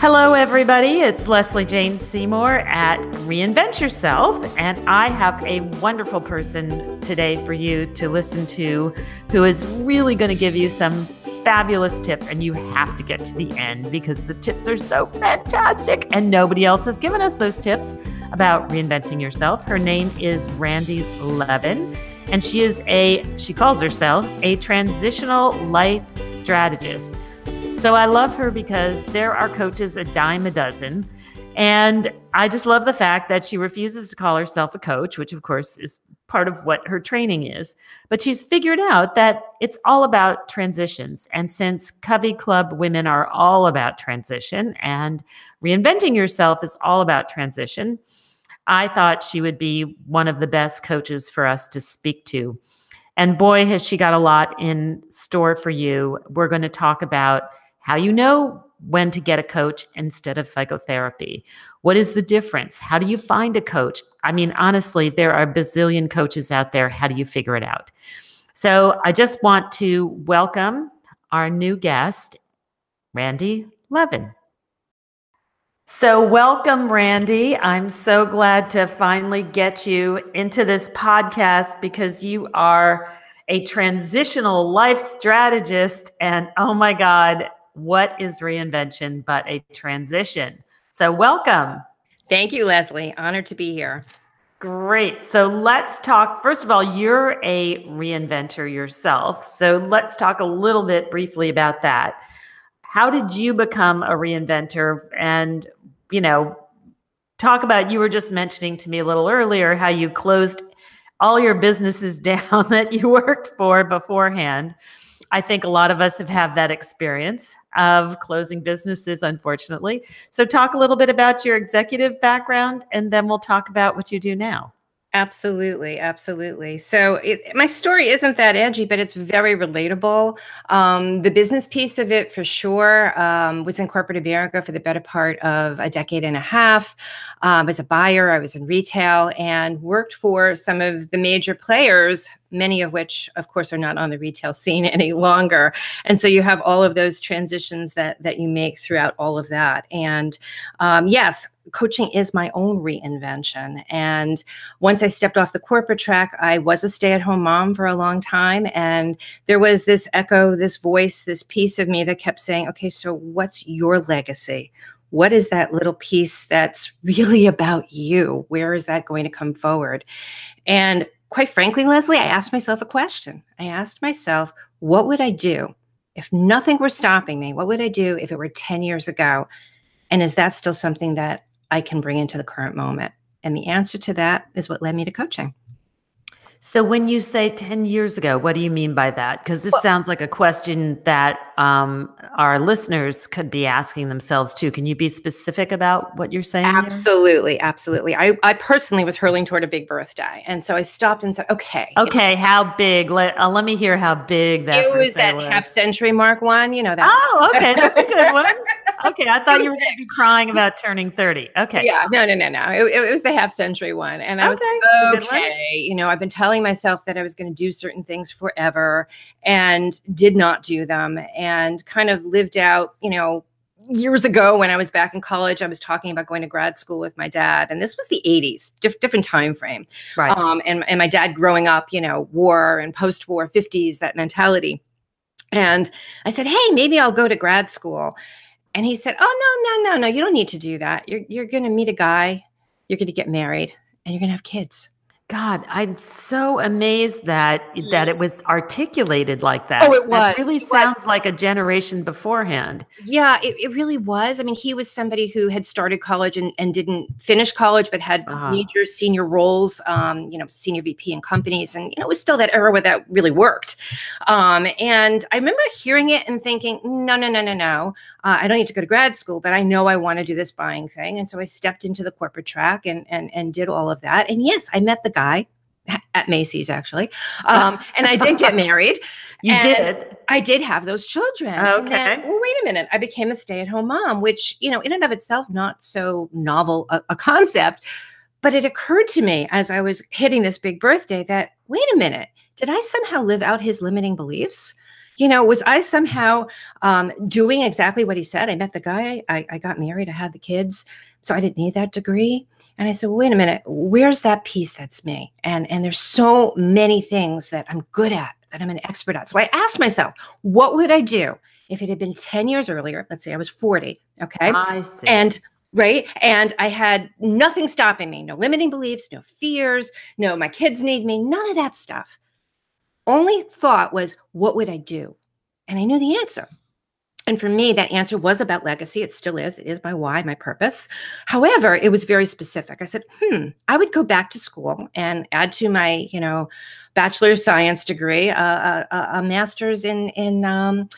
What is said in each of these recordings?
Hello, everybody. It's Leslie Jane Seymour at Reinvent Yourself, and I have a wonderful person today for you to listen to who is really going to give you some fabulous tips. And you have to get to the end because the tips are so fantastic, and nobody else has given us those tips about reinventing yourself. Her name is Randi Levin, and she is a, she calls herself a transitional life strategist. So I love her because there are coaches a dime a dozen. And I just love the fact that she refuses to call herself a coach, which of course is part of what her training is. But she's figured out that it's all about transitions. And since Covey Club women are all about transition and reinventing yourself is all about transition, I thought she would be one of the best coaches for us to speak to. And boy, has she got a lot in store for you. We're going to talk about how you know when to get a coach instead of psychotherapy. What is the difference? How do you find a coach? I mean, honestly, there are bazillion coaches out there. How do you figure it out? So I just want to welcome our new guest, Randi Levin. So, welcome, Randi. I'm so glad to finally get you into this podcast because you are a transitional life strategist. And oh my God, what is reinvention but a transition? So, welcome. Thank you, Leslie. Honored to be here. Great. So, let's talk. First of all, you're a reinventor yourself. So, let's talk a little bit briefly about that. How did you become a reinventor? And, you know, talk about you were just mentioning to me a little earlier how you closed all your businesses down that you worked for beforehand. I think a lot of us have had that experience of closing businesses, unfortunately. So, talk a little bit about your executive background, and then we'll talk about what you do now. Absolutely, absolutely. So it, my story isn't that edgy, but it's very relatable. Um, the business piece of it, for sure, um, was in corporate America for the better part of a decade and a half. Um, as a buyer, I was in retail and worked for some of the major players many of which of course are not on the retail scene any longer. And so you have all of those transitions that that you make throughout all of that. And um, yes coaching is my own reinvention. And once i stepped off the corporate track i was a stay-at-home mom for a long time. And there was this echo this voice this piece of me that kept saying okay so what's your legacy? What is that little piece that's really about you? Where is that going to come forward? And quite frankly, Leslie, I asked myself a question. I asked myself, what would I do if nothing were stopping me? What would I do if it were 10 years ago? And is that still something that I can bring into the current moment? And the answer to that is what led me to coaching. So, when you say 10 years ago, what do you mean by that? Because this well, sounds like a question that um, our listeners could be asking themselves too. Can you be specific about what you're saying? Absolutely. Here? Absolutely. I, I personally was hurling toward a big birthday. And so I stopped and said, okay. Okay. How big? Let, uh, let me hear how big that It was that was. half century mark one, you know, that. Oh, okay. That's a good one. okay, I thought you were going to be crying about turning 30. Okay. Yeah, no, no, no, no. It, it was the half century one. And I okay. was okay. You know, I've been telling myself that I was going to do certain things forever and did not do them and kind of lived out, you know, years ago when I was back in college, I was talking about going to grad school with my dad, and this was the 80s, diff- different time frame. Right. Um, and, and my dad growing up, you know, war and post-war 50s, that mentality. And I said, hey, maybe I'll go to grad school. And he said, "Oh no, no, no, no! You don't need to do that. You're you're going to meet a guy, you're going to get married, and you're going to have kids." God, I'm so amazed that that it was articulated like that. Oh, it was. It really it sounds was. like a generation beforehand. Yeah, it, it really was. I mean, he was somebody who had started college and, and didn't finish college, but had uh-huh. major senior roles, um, you know, senior VP in companies. And, you know, it was still that era where that really worked. Um, and I remember hearing it and thinking, no, no, no, no, no. Uh, I don't need to go to grad school, but I know I want to do this buying thing. And so I stepped into the corporate track and, and, and did all of that. And yes, I met the guy guy at Macy's actually. Um, and I did get married. You did. I did have those children. Okay. Then, well, wait a minute. I became a stay-at-home mom, which, you know, in and of itself, not so novel a, a concept. But it occurred to me as I was hitting this big birthday that, wait a minute, did I somehow live out his limiting beliefs? You know, was I somehow um, doing exactly what he said? I met the guy, I, I got married, I had the kids, so I didn't need that degree. And I said, wait a minute, where's that piece that's me? And and there's so many things that I'm good at, that I'm an expert at. So I asked myself, what would I do if it had been 10 years earlier? Let's say I was 40. Okay. I see. And right and i had nothing stopping me no limiting beliefs no fears no my kids need me none of that stuff only thought was what would i do and i knew the answer and for me that answer was about legacy. It still is. It is my why my purpose. However it was very specific. I said hmm i would go back to school and add to my you know bachelor of science degree uh, a, a, master's in in um,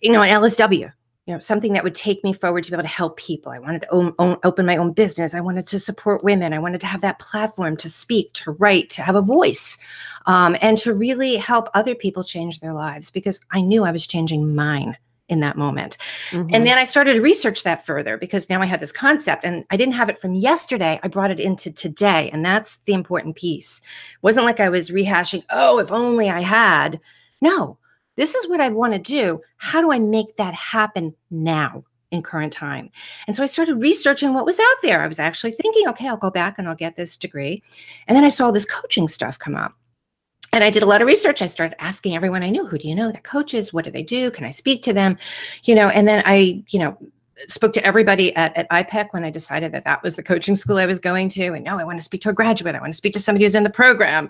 you know an lsw you know something that would take me forward to be able to help people. I wanted to own, own, open my own business. I wanted to support women. I wanted to have that platform to speak to write to have a voice um, and to really help other people change their lives because i knew i was changing mine in that moment mm-hmm. and then i started to research that further because now i had this concept and i didn't have it from yesterday i brought it into today and that's the important piece it wasn't like i was rehashing oh if only i had no this is what I want to do. How do I make that happen now in current time? And so I started researching what was out there. I was actually thinking, okay, I'll go back and I'll get this degree. And then I saw this coaching stuff come up. And I did a lot of research. I started asking everyone I knew, who do you know that coaches? What do they do? Can I speak to them? You know, and then I, you know, spoke to everybody at, at IPEC when I decided that that was the coaching school I was going to. And no, I want to speak to a graduate. I want to speak to somebody who's in the program.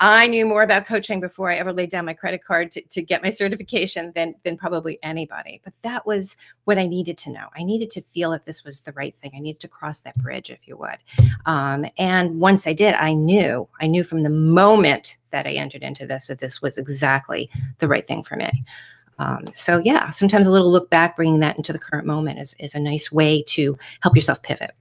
I knew more about coaching before I ever laid down my credit card to, to get my certification than, than probably anybody. But that was what I needed to know. I needed to feel that this was the right thing. I needed to cross that bridge, if you would. Um, and once I did, I knew, I knew from the moment that I entered into this that this was exactly the right thing for me. Um, so yeah, sometimes a little look back, bringing that into the current moment is, is a nice way to help yourself pivot.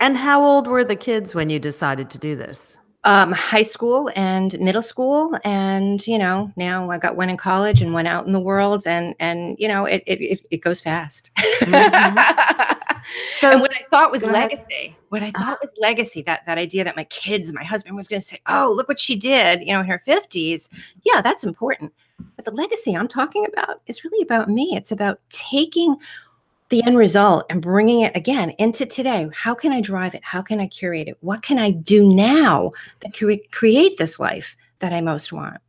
And how old were the kids when you decided to do this? um, high school and middle school and you know now i got one in college and one out in the world and and you know it it, it goes fast mm-hmm. so, and what i thought was legacy what i thought was legacy that that idea that my kids my husband was going to say oh look what she did you know in her 50s yeah that's important but the legacy i'm talking about is really about me it's about taking the end result and bringing it again into today. How can I drive it? How can I curate it? What can I do now that can create this life that I most want?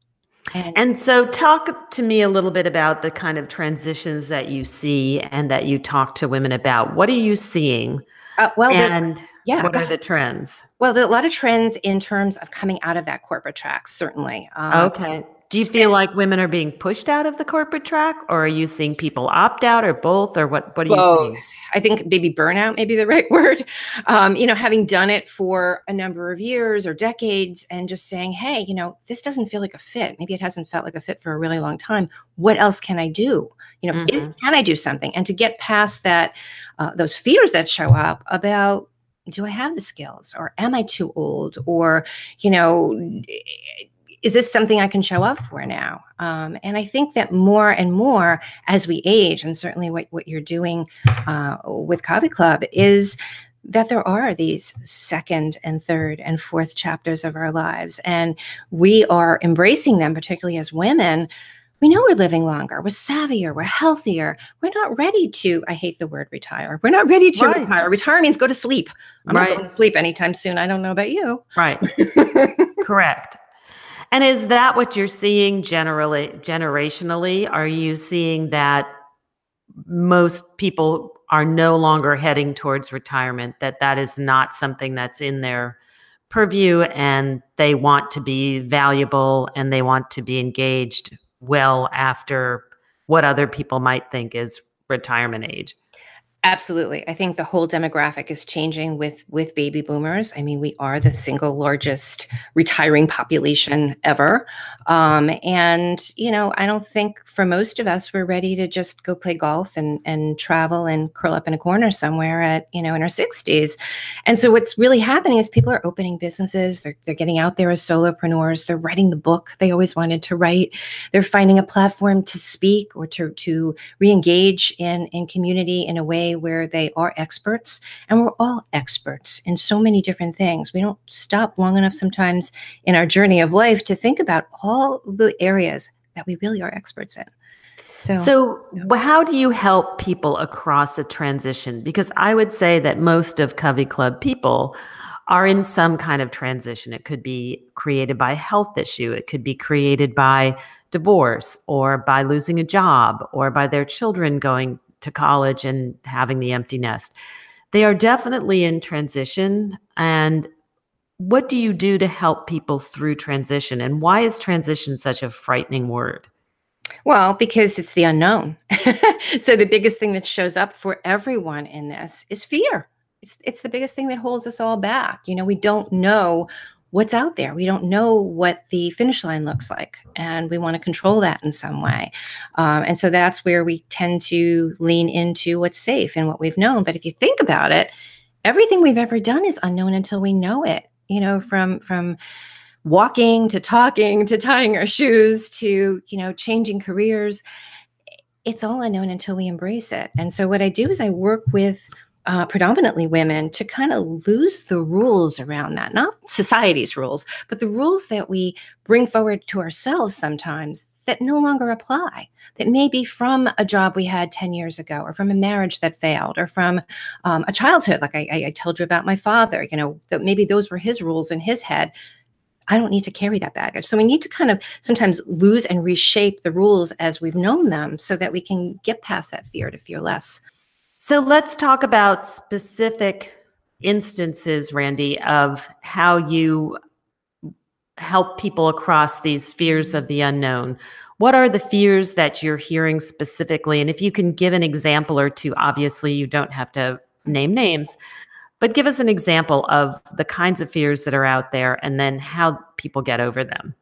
And, and, so, talk to me a little bit about the kind of transitions that you see and that you talk to women about. What are you seeing? Uh, well, and yeah, what are the trends? Well, there are a lot of trends in terms of coming out of that corporate track, certainly. Um, okay. Do you feel like women are being pushed out of the corporate track, or are you seeing people opt out, or both, or what? What are you seeing? I think maybe burnout may be the right word. Um, you know, having done it for a number of years or decades, and just saying, "Hey, you know, this doesn't feel like a fit. Maybe it hasn't felt like a fit for a really long time. What else can I do? You know, mm-hmm. is, can I do something?" And to get past that, uh, those fears that show up about do I have the skills or am I too old or you know is this something I can show up for now? Um, and I think that more and more as we age, and certainly what, what you're doing uh, with Covey Club is that there are these second and third and fourth chapters of our lives. And we are embracing them, particularly as women. We know we're living longer, we're savvier, we're healthier. We're not ready to, I hate the word retire. We're not ready to right. retire. Retire means go to sleep. I'm right. not going to sleep anytime soon. I don't know about you. Right. Correct. And is that what you're seeing generally generationally? Are you seeing that most people are no longer heading towards retirement that that is not something that's in their purview and they want to be valuable and they want to be engaged well after what other people might think is retirement age? Absolutely. I think the whole demographic is changing with with baby boomers. I mean, we are the single largest retiring population ever. Um, and, you know, I don't think for most of us we're ready to just go play golf and and travel and curl up in a corner somewhere at, you know, in our 60s. And so what's really happening is people are opening businesses, they're they're getting out there as solopreneurs, they're writing the book they always wanted to write. They're finding a platform to speak or to to re-engage in in community in a way where they are experts, and we're all experts in so many different things. We don't stop long enough sometimes in our journey of life to think about all the areas that we really are experts in. So, so how do you help people across a transition? Because I would say that most of Covey Club people are in some kind of transition. It could be created by a health issue, it could be created by divorce or by losing a job or by their children going to college and having the empty nest. They are definitely in transition. And what do you do to help people through transition? And why is transition such a frightening word? Well, because it's the unknown. so the biggest thing that shows up for everyone in this is fear it's it's the biggest thing that holds us all back. You know, we don't know what's out there. We don't know what the finish line looks like, and we want to control that in some way. Um, and so that's where we tend to lean into what's safe and what we've known. But if you think about it, everything we've ever done is unknown until we know it. You know, from from walking to talking to tying our shoes to you know changing careers it's all unknown until we embrace it and so what i do is i work with uh, predominantly women to kind of lose the rules around that, not society's rules, but the rules that we bring forward to ourselves sometimes that no longer apply, that may be from a job we had 10 years ago, or from a marriage that failed, or from um, a childhood, like I, I told you about my father, you know, that maybe those were his rules in his head. I don't need to carry that baggage. So we need to kind of sometimes lose and reshape the rules as we've known them so that we can get past that fear to fear less. So let's talk about specific instances, Randi, of how you help people across these fears of the unknown. What are the fears that you're hearing specifically? And if you can give an example or two, obviously you don't have to name names, but give us an example of the kinds of fears that are out there and then how people get over them.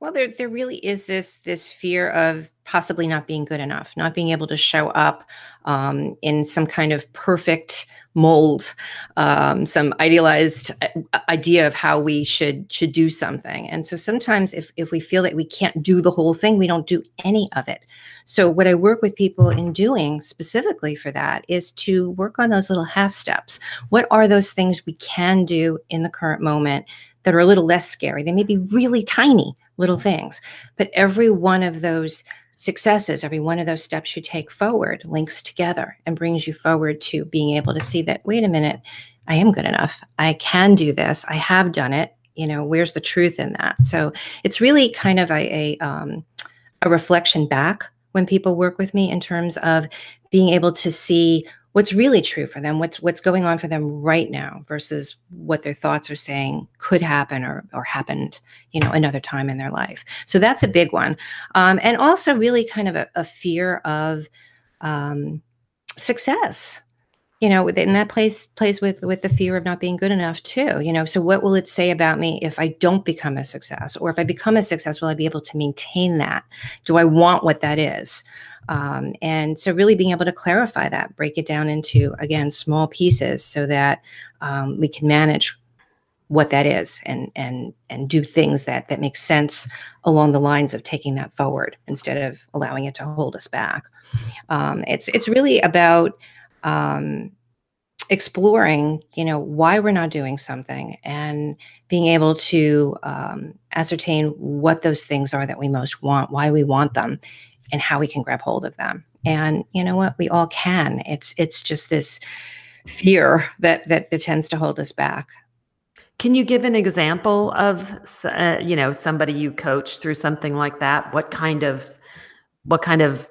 Well, there there really is this this fear of possibly not being good enough, not being able to show up um, in some kind of perfect mold, um, some idealized uh, idea of how we should should do something. And so sometimes, if if we feel that we can't do the whole thing, we don't do any of it. So what I work with people in doing specifically for that is to work on those little half steps. What are those things we can do in the current moment that are a little less scary? They may be really tiny little things. But every one of those successes, every one of those steps you take forward links together and brings you forward to being able to see that, wait a minute, I am good enough. I can do this. I have done it. You know, where's the truth in that? So it's really kind of a, a, um, a reflection back when people work with me in terms of being able to see what's really true for them what's what's going on for them right now versus what their thoughts are saying could happen or or happened you know another time in their life. So that's a big one. Um, and also really kind of a, a fear of um, success you know and that plays plays with with the fear of not being good enough too you know? So what will it say about me if i don't become a success? Or if i become a success will i be able to maintain that? Do i want what that is? Um, and so, really being able to clarify that, break it down into, again, small pieces so that um, we can manage what that is and and and do things that that make sense along the lines of taking that forward instead of allowing it to hold us back. Um, it's it's really about um, exploring you know why we're not doing something and being able to um, ascertain what those things are that we most want why we want them and how we can grab hold of them. And you know what? We all can. It's it's just this fear that that, that tends to hold us back. Can you give an example of uh, you know somebody you coach through something like that? What kind of what kind of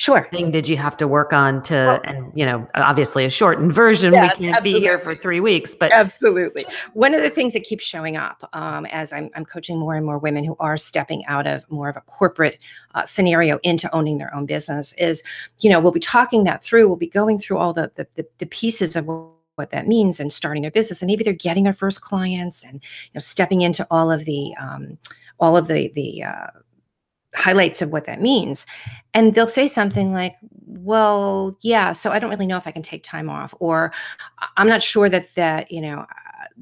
Sure. Thing did you have to work on to, well, and you know, obviously a shortened version. Yes, we can't absolutely. be here for three weeks, but absolutely. One of the things that keeps showing up um, as I'm, I'm, coaching more and more women who are stepping out of more of a corporate uh, scenario into owning their own business is, you know, we'll be talking that through. We'll be going through all the the, the, the pieces of what that means and starting their business, and maybe they're getting their first clients and you know stepping into all of the um, all of the the uh, highlights of what that means. And they'll say something like, well, yeah, so I don't really know if I can take time off, or I'm not sure that that, you know,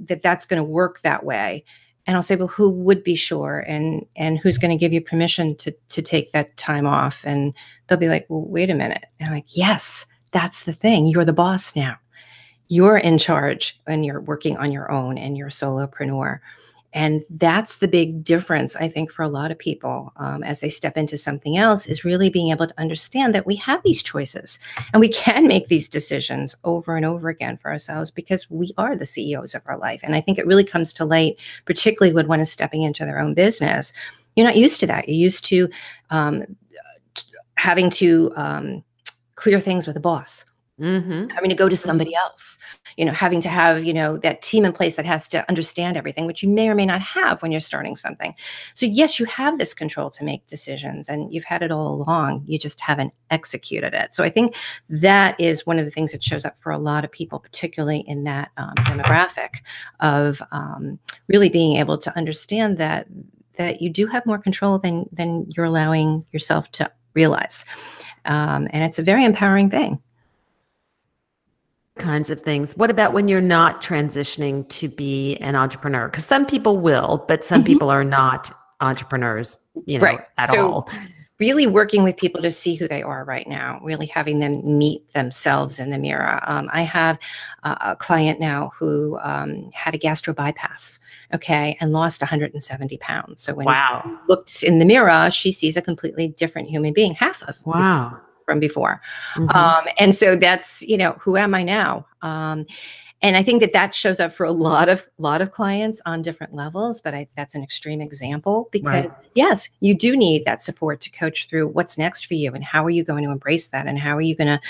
that that's going to work that way. And I'll say, well, who would be sure? And and who's going to give you permission to to take that time off? And they'll be like, well, wait a minute. And I'm like, yes, that's the thing. You're the boss now. You're in charge and you're working on your own and you're a solopreneur. And that's the big difference i think for a lot of people um, as they step into something else is really being able to understand that we have these choices and we can make these decisions over and over again for ourselves because we are the ceos of our life. And i think it really comes to light particularly when one is stepping into their own business. You're not used to that. You're used to um, having to um, clear things with a boss Mm-hmm. having to go to somebody else you know having to have you know that team in place that has to understand everything which you may or may not have when you're starting something. So yes you have this control to make decisions and you've had it all along you just haven't executed it. So i think that is one of the things that shows up for a lot of people particularly in that um, demographic of um, really being able to understand that that you do have more control than than you're allowing yourself to realize. Um, and it's a very empowering thing kinds of things. What about when you're not transitioning to be an entrepreneur? Because some people will, but some mm-hmm. people are not entrepreneurs, you know, right. at so, all. Really working with people to see who they are right now, really having them meet themselves in the mirror. Um, I have uh, a client now who um, had a gastro bypass, okay, and lost 170 pounds. So when wow. looks in the mirror, she sees a completely different human being, half of wow from before. Mm-hmm. Um, and so that's, you know, who am I now? Um, and I think that that shows up for a lot of lot of clients on different levels, but I, that's an extreme example because right. yes, you do need that support to coach through what's next for you and how are you going to embrace that and how are you going to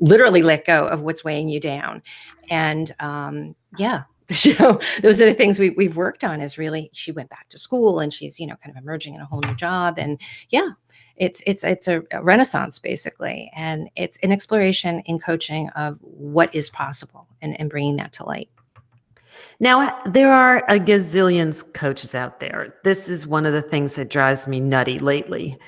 literally let go of what's weighing you down. And um, yeah, so those are the things we, we've worked on is really she went back to school and she's you know kind of emerging in a whole new job and yeah it's it's it's a, renaissance basically and it's an exploration in coaching of what is possible and, and bringing that to light. Now there are a gazillions coaches out there. This is one of the things that drives me nutty lately.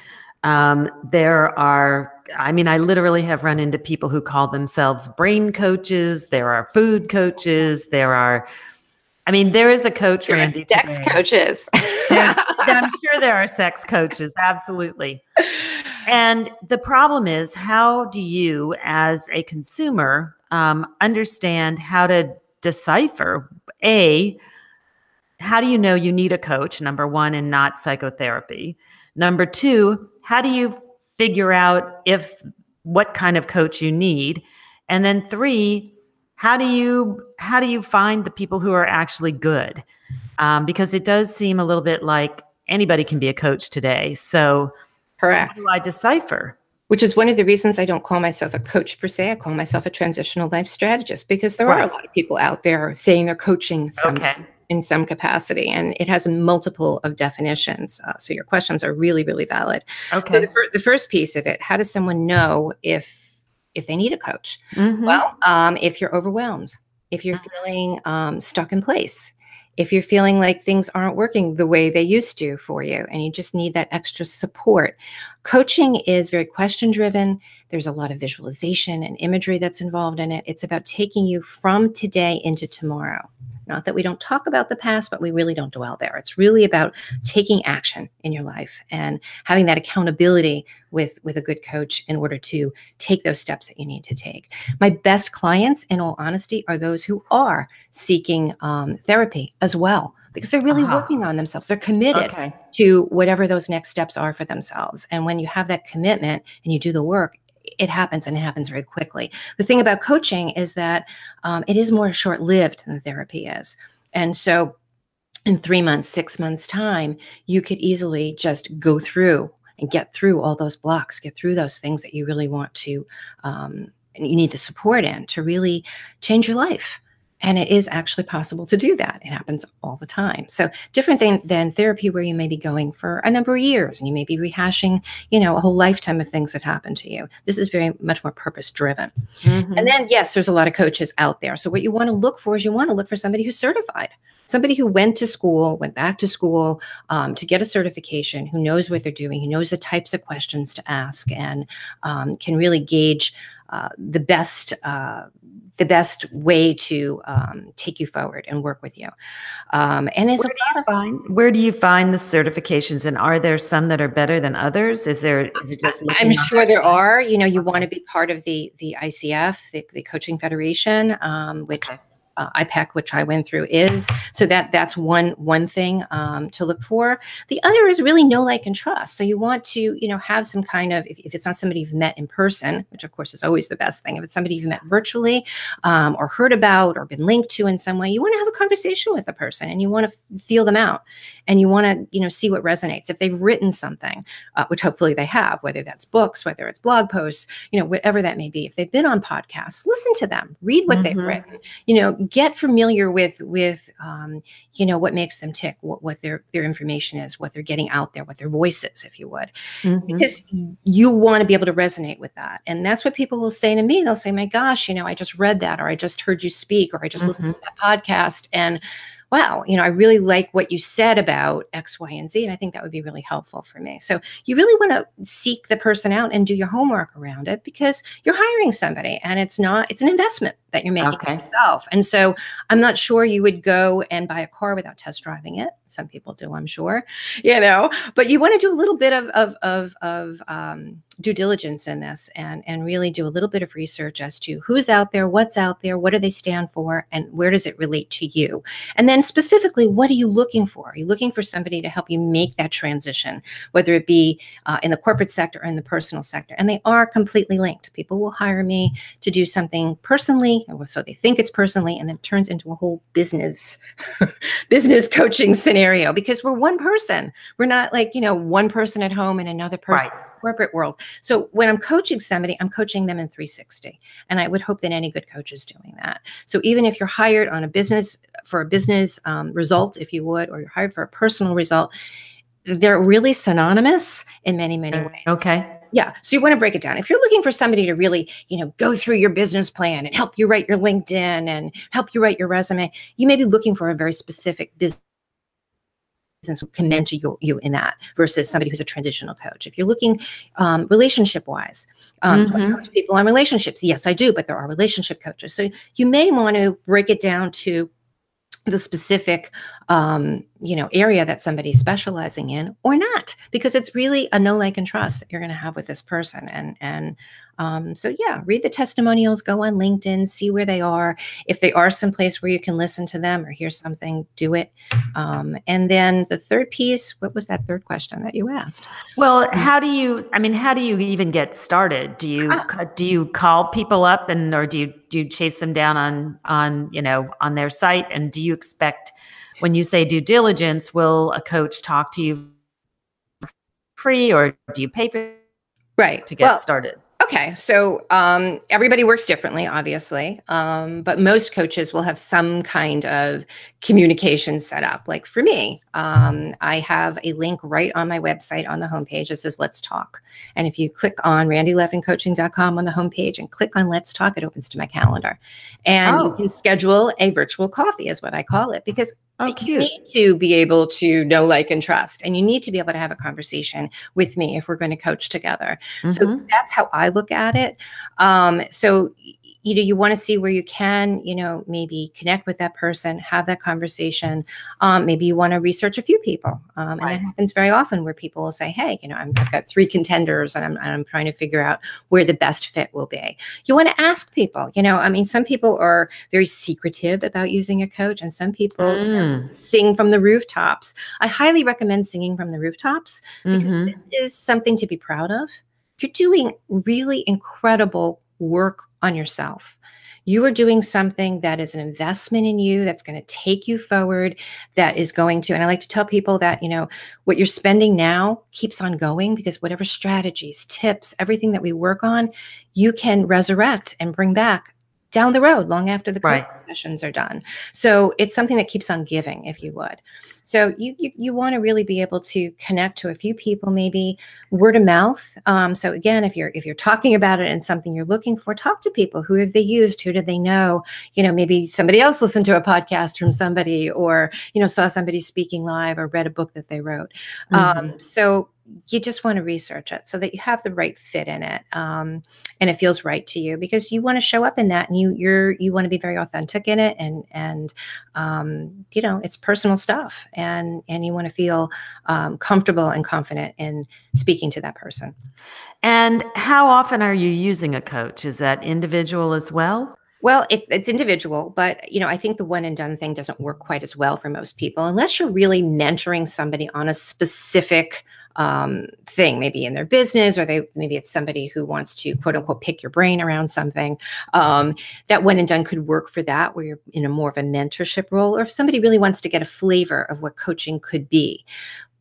Um, there are i mean i literally have run into people who call themselves brain coaches. There are food coaches. There are I mean, there is a coach, there Randi. Sex today. coaches. I'm sure there are sex coaches. Absolutely. And the problem is, how do you, as a consumer, um, understand how to decipher a how do you know you need a coach number one and not psychotherapy number two how do you figure out if what kind of coach you need and then three how do you how do you find the people who are actually good um, because it does seem a little bit like anybody can be a coach today so correct how do i decipher which is one of the reasons I don't call myself a coach per se. I call myself a transitional life strategist because there right. are a lot of people out there saying they're coaching some, okay. in some capacity, and it has multiple of definitions. Uh, so your questions are really, really valid. Okay. So the, fir- the first piece of it: how does someone know if if they need a coach. Mm-hmm. Well, um, if you're overwhelmed, if you're mm-hmm. feeling um, stuck in place, if you're feeling like things aren't working the way they used to for you and you just need that extra support. Coaching is very question driven. There's a lot of visualization and imagery that's involved in it. It's about taking you from today into tomorrow. Not that we don't talk about the past, but we really don't dwell there. It's really about taking action in your life and having that accountability with, with a good coach in order to take those steps that you need to take. My best clients, in all honesty, are those who are seeking um, therapy as well because they're really uh-huh. working on themselves. They're committed okay. to whatever those next steps are for themselves. And when you have that commitment and you do the work, it happens and it happens very quickly. The thing about coaching is that um, it is more short lived than therapy is. And so, in three months, six months' time, you could easily just go through and get through all those blocks, get through those things that you really want to, um, and you need the support in to really change your life. And it is actually possible to do that. It happens all the time. So different thing than therapy where you may be going for a number of years and you may be rehashing, you know, a whole lifetime of things that happened to you. This is very much more purpose driven. Mm-hmm. And then yes, there's a lot of coaches out there. So what you want to look for is you want to look for somebody who's certified somebody who went to school, went back to school um, to get a certification, who knows what they're doing, who knows the types of questions to ask, and um, can really gauge uh, the best uh, the best way to um, take you forward and work with you. Um, and it's where a lot of find, where do you find the certifications, and are there some that are better than others? Is there is it just? I'm sure there are. You know, you want to be part of the the ICF, the, the Coaching Federation, um, which. Okay uh, IPEC, which I went through, is. So that that's one one thing um, to look for. The other is really know, like, and trust. So you want to you know have some kind of if, if it's not somebody you've met in person, which of course is always the best thing. If it's somebody you've met virtually um, or heard about or been linked to in some way, you want to have a conversation with the person and you want to feel them out and you want to you know see what resonates. If they've written something, uh, which hopefully they have, whether that's books, whether it's blog posts, you know whatever that may be. If they've been on podcasts, listen to them, read what mm-hmm. they've written. You know, get familiar with with um, you know what makes them tick, what, what their their information is, what they're getting out there, what their voice is, if you would, mm-hmm. because you want to be able to resonate with that, and that's what people will say to me. They'll say, "My gosh, you know, I just read that, or I just heard you speak, or I just mm-hmm. listened to that podcast," and wow, you know, I really like what you said about X, Y, and Z. And I think that would be really helpful for me. So you really want to seek the person out and do your homework around it because you're hiring somebody and it's not, it's an investment that you're making okay. yourself. And so I'm not sure you would go and buy a car without test driving it. Some people do, I'm sure, you know, but you want to do a little bit of, of, of, of um, due diligence in this and, and really do a little bit of research as to who's out there, what's out there, what do they stand for, and where does it relate to you? And then specifically, what are you looking for? Are you looking for somebody to help you make that transition, whether it be uh, in the corporate sector or in the personal sector? And they are completely linked. People will hire me to do something personally so they think it's personally and then it turns into a whole business business coaching scenario because we're one person we're not like you know one person at home and another person right. corporate world so when i'm coaching somebody i'm coaching them in 360 and i would hope that any good coach is doing that so even if you're hired on a business for a business um, result if you would or you're hired for a personal result they're really synonymous in many many ways okay yeah. So you want to break it down. If you're looking for somebody to really, you know, go through your business plan and help you write your LinkedIn and help you write your resume, you may be looking for a very specific business can mentor you, you in that versus somebody who's a transitional coach. If you're looking um, relationship wise, um, mm-hmm. coach people on relationships, yes, I do, but there are relationship coaches. So you may want to break it down to the specific um, you know area that somebody's specializing in or not because it's really a no like and trust that you're going to have with this person and and um, so yeah read the testimonials go on linkedin see where they are. If they are someplace where you can listen to them or hear something do it. Um, and then the third piece what was that third question that you asked? Well how do you i mean how do you even get started? Do you uh, do you call people up and or do you do you chase them down on on you know on their site? And do you expect when you say due diligence, will a coach talk to you free or do you pay for right. to get well, started? Okay, so um, everybody works differently, obviously, um, but most coaches will have some kind of communication set up. Like for me, um, I have a link right on my website on the homepage that says Let's Talk. And if you click on randilevincoaching.com on the homepage and click on Let's Talk, it opens to my calendar. And oh. you can schedule a virtual coffee, is what I call it, because Oh, you need to be able to know, like, and trust. And you need to be able to have a conversation with me if we're going to coach together. Mm-hmm. So that's how I look at it. Um, so you know you want to see where you can you know maybe connect with that person have that conversation um, maybe you want to research a few people um, and right. that happens very often where people will say hey you know i have got three contenders and I'm, I'm trying to figure out where the best fit will be you want to ask people you know i mean some people are very secretive about using a coach and some people mm. sing from the rooftops i highly recommend singing from the rooftops because mm-hmm. this is something to be proud of you're doing really incredible work on yourself. You are doing something that is an investment in you that's going to take you forward, that is going to, and I like to tell people that, you know, what you're spending now keeps on going because whatever strategies, tips, everything that we work on, you can resurrect and bring back down the road long after the right. sessions are done. So it's something that keeps on giving, if you would. So you you, you want to really be able to connect to a few people, maybe word of mouth. Um, so again, if you're if you're talking about it and something you're looking for, talk to people. Who have they used? Who do they know? You know, maybe somebody else listened to a podcast from somebody, or you know, saw somebody speaking live, or read a book that they wrote. Mm-hmm. Um, so you just want to research it so that you have the right fit in it um, and it feels right to you because you want to show up in that and you you're you want to be very authentic in it and and um, you know it's personal stuff and and you want to feel um, comfortable and confident in speaking to that person. And how often are you using a coach? Is that individual as well? Well, it, it's individual, but you know, I think the one and done thing doesn't work quite as well for most people unless you're really mentoring somebody on a specific um, thing, maybe in their business, or they maybe it's somebody who wants to quote unquote pick your brain around something. Um, that one and done could work for that, where you're in a more of a mentorship role, or if somebody really wants to get a flavor of what coaching could be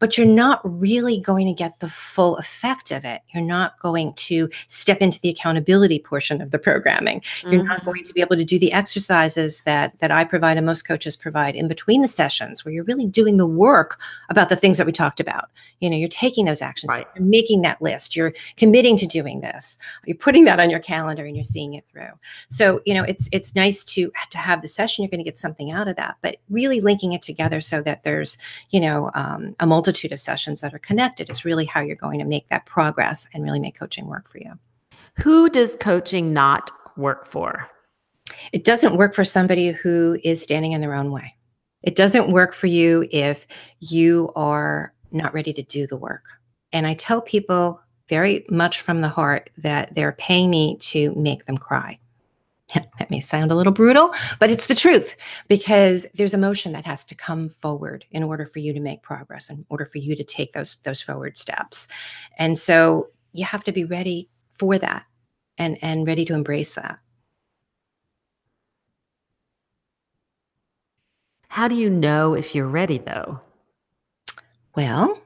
but you're not really going to get the full effect of it. You're not going to step into the accountability portion of the programming. You're mm-hmm. not going to be able to do the exercises that that I provide and most coaches provide in between the sessions where you're really doing the work about the things that we talked about. You know, you're taking those actions, right. you're making that list, you're committing to doing this. You're putting that on your calendar and you're seeing it through. So, you know, it's it's nice to to have the session, you're going to get something out of that, but really linking it together so that there's, you know, um, a multi multitude of sessions that are connected is really how you're going to make that progress and really make coaching work for you. Who does coaching not work for? It doesn't work for somebody who is standing in their own way. It doesn't work for you if you are not ready to do the work. And I tell people very much from the heart that they're paying me to make them cry. That may sound a little brutal, but it's the truth because there's emotion that has to come forward in order for you to make progress, in order for you to take those those forward steps. And so you have to be ready for that and and ready to embrace that. How do you know if you're ready though? Well,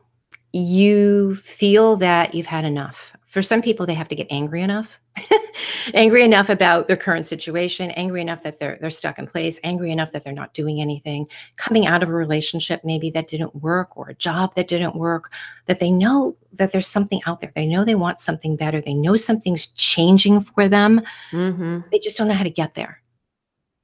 you feel that you've had enough. For some people they have to get angry enough angry enough about their current situation, angry enough that they're they're stuck in place, angry enough that they're not doing anything, coming out of a relationship maybe that didn't work or a job that didn't work, that they know that there's something out there. They know they want something better. They know something's changing for them. Mm-hmm. They just don't know how to get there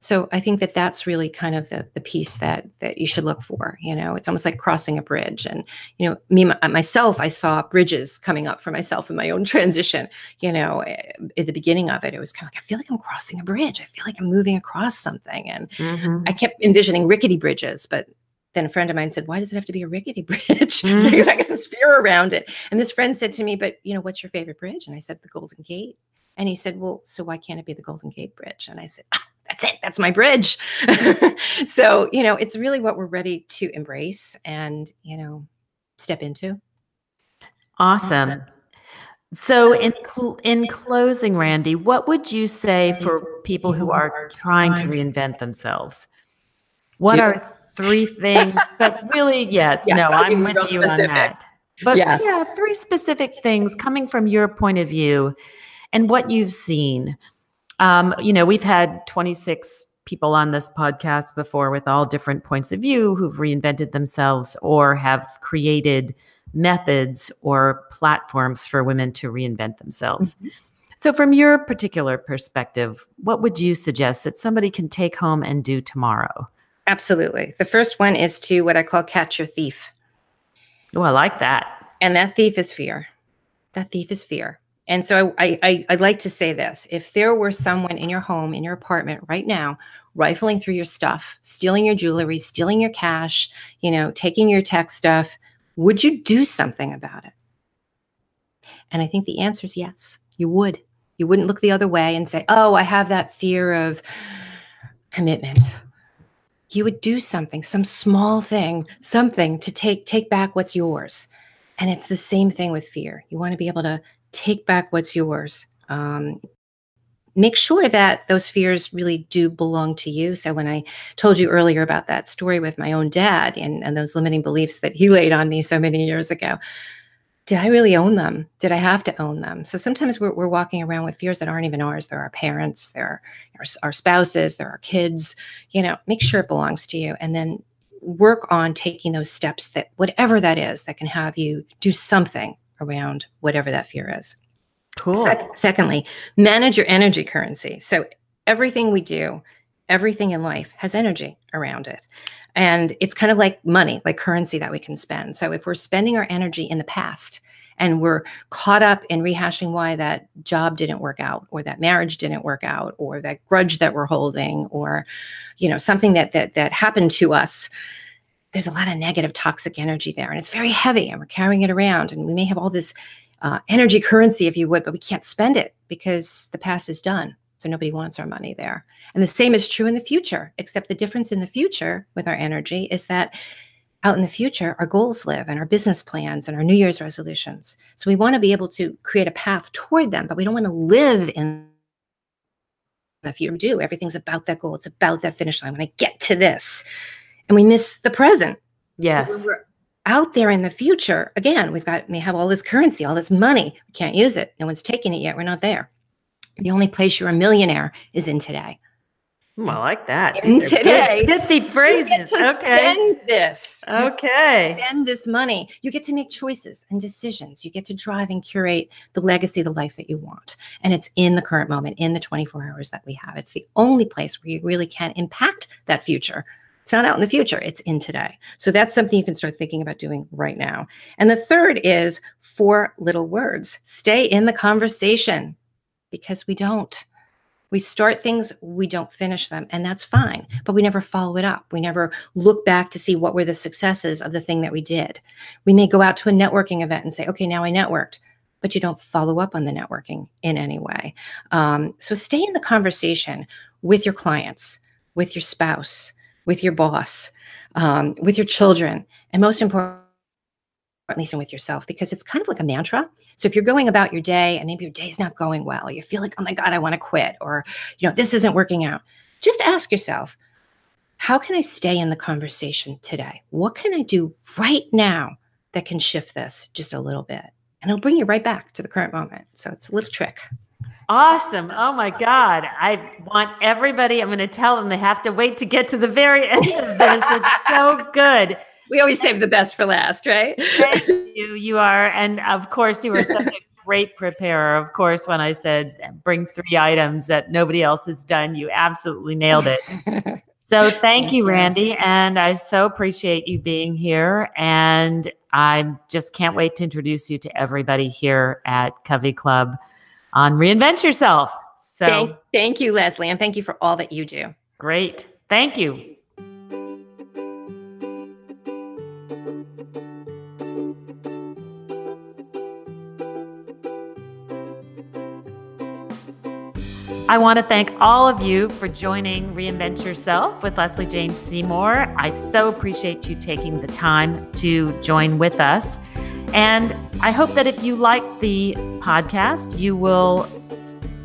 so i think that that's really kind of the, the piece that that you should look for you know it's almost like crossing a bridge and you know me myself i saw bridges coming up for myself in my own transition you know eh, at the beginning of it it was kind of like i feel like i'm crossing a bridge i feel like i'm moving across something and mm-hmm. i kept envisioning rickety bridges but then a friend of mine said, "Why does it have to be a rickety bridge?" Mm-hmm. so I guess there's fear around it. And this friend said to me, "But you know, what's your favorite bridge?" And I said, "The Golden Gate." And he said, "Well, so why can't it be the Golden Gate Bridge?" And I said, ah, that's it. That's my bridge. So you know it's really what we're ready to embrace and you know step into. Awesome, awesome. so in cl- in closing randi what would you say for people who are trying to reinvent themselves? What Do- are three things but really yes, yes no i'm with you specific. on that. But yes. yeah three specific things coming from your point of view and what you've seen um, you know, we've had 26 people on this podcast before with all different points of view who've reinvented themselves or have created methods or platforms for women to reinvent themselves. Mm-hmm. So, from your particular perspective, what would you suggest that somebody can take home and do tomorrow? Absolutely. The first one is to what I call catch your thief. Oh, I like that. And that thief is fear. That thief is fear. And so I, I, I'd like to say this if there were someone in your home, in your apartment right now, rifling through your stuff, stealing your jewelry, stealing your cash, you know, taking your tech stuff, would you do something about it? And I think the answer is yes, you would. You wouldn't look the other way and say, oh, I have that fear of commitment. You would do something, some small thing, something to take take back what's yours. And it's the same thing with fear. You want to be able to take back what's yours. Um, make sure that those fears really do belong to you. So, when I told you earlier about that story with my own dad and, and those limiting beliefs that he laid on me so many years ago, did I really own them? Did I have to own them? So sometimes we're, we're walking around with fears that aren't even ours. They're our parents, they're our, our spouses, they're our kids. You know, make sure it belongs to you. And then work on taking those steps that, whatever that is, that can have you do something around whatever that fear is. Cool. Se- secondly, manage your energy currency. So everything we do, everything in life has energy around it. And it's kind of like money, like currency that we can spend. So if we're spending our energy in the past and we're caught up in rehashing why that job didn't work out or that marriage didn't work out or that grudge that we're holding or you know something that that that happened to us there's a lot of negative toxic energy there and it's very heavy and we're carrying it around and we may have all this uh, energy currency if you would but we can't spend it because the past is done So nobody wants our money there. And the same is true in the future, except the difference in the future with our energy is that out in the future, our goals live and our business plans and our New Year's resolutions. So we want to be able to create a path toward them, but we don't want to live in the future. Do everything's about that goal. It's about that finish line. When I get to this, and we miss the present. Yes. So we're out there in the future, again, we've got we have all this currency, all this money. We can't use it. No one's taking it yet. We're not there. The only place you're a millionaire is in today. Hmm, I like that. In today, pithy phrases. You get to okay. spend this. Okay. spend this money. You get to make choices and decisions. You get to drive and curate the legacy, the life that you want. And it's in the current moment, in the 24 hours that we have. It's the only place where you really can impact that future. It's not out in the future, it's in today. So that's something you can start thinking about doing right now. And the third is four little words stay in the conversation because we don't. We start things, we don't finish them, and that's fine. But we never follow it up. We never look back to see what were the successes of the thing that we did. We may go out to a networking event and say, okay, now I networked, but you don't follow up on the networking in any way. Um, so stay in the conversation with your clients, with your spouse, with your boss, um, with your children, and most importantly, even with yourself, because it's kind of like a mantra. So if you're going about your day and maybe your day's not going well, you feel like, oh my God, I want to quit, or you know, this isn't working out. Just ask yourself, how can I stay in the conversation today? What can I do right now that can shift this just a little bit? And it'll bring you right back to the current moment. So it's a little trick. Awesome. Oh my God. I want everybody, I'm going to tell them they have to wait to get to the very end of this. It's so good. We always save the best for last, right? Thank you. You are. And of course, you were such a great preparer. Of course, when I said bring three items that nobody else has done, you absolutely nailed it. So thank, you. Randi. And I so appreciate you being here. And I just can't wait to introduce you to everybody here at Covey Club on Reinvent Yourself. So Thank, thank you, Leslie, and thank you for all that you do. great. Thank you. I want to thank all of you for joining Reinvent Yourself with Leslie Jane Seymour. I so appreciate you taking the time to join with us. And I hope that if you like the podcast, you will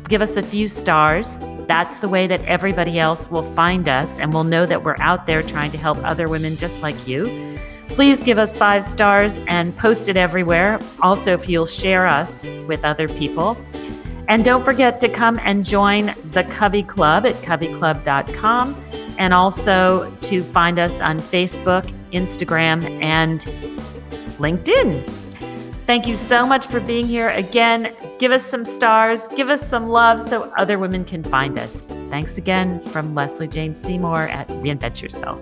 give us a few stars. That's the way that everybody else will find us and will know that we're out there trying to help other women just like you. Please give us five stars and post it everywhere. Also, if you'll share us with other people. And don't forget to come and join the Covey Club at coveyclub.com and also to find us on Facebook, Instagram, and LinkedIn. Thank you so much for being here. Again, give us some stars, give us some love so other women can find us. Thanks again from Leslie Jane Seymour at Reinvent Yourself.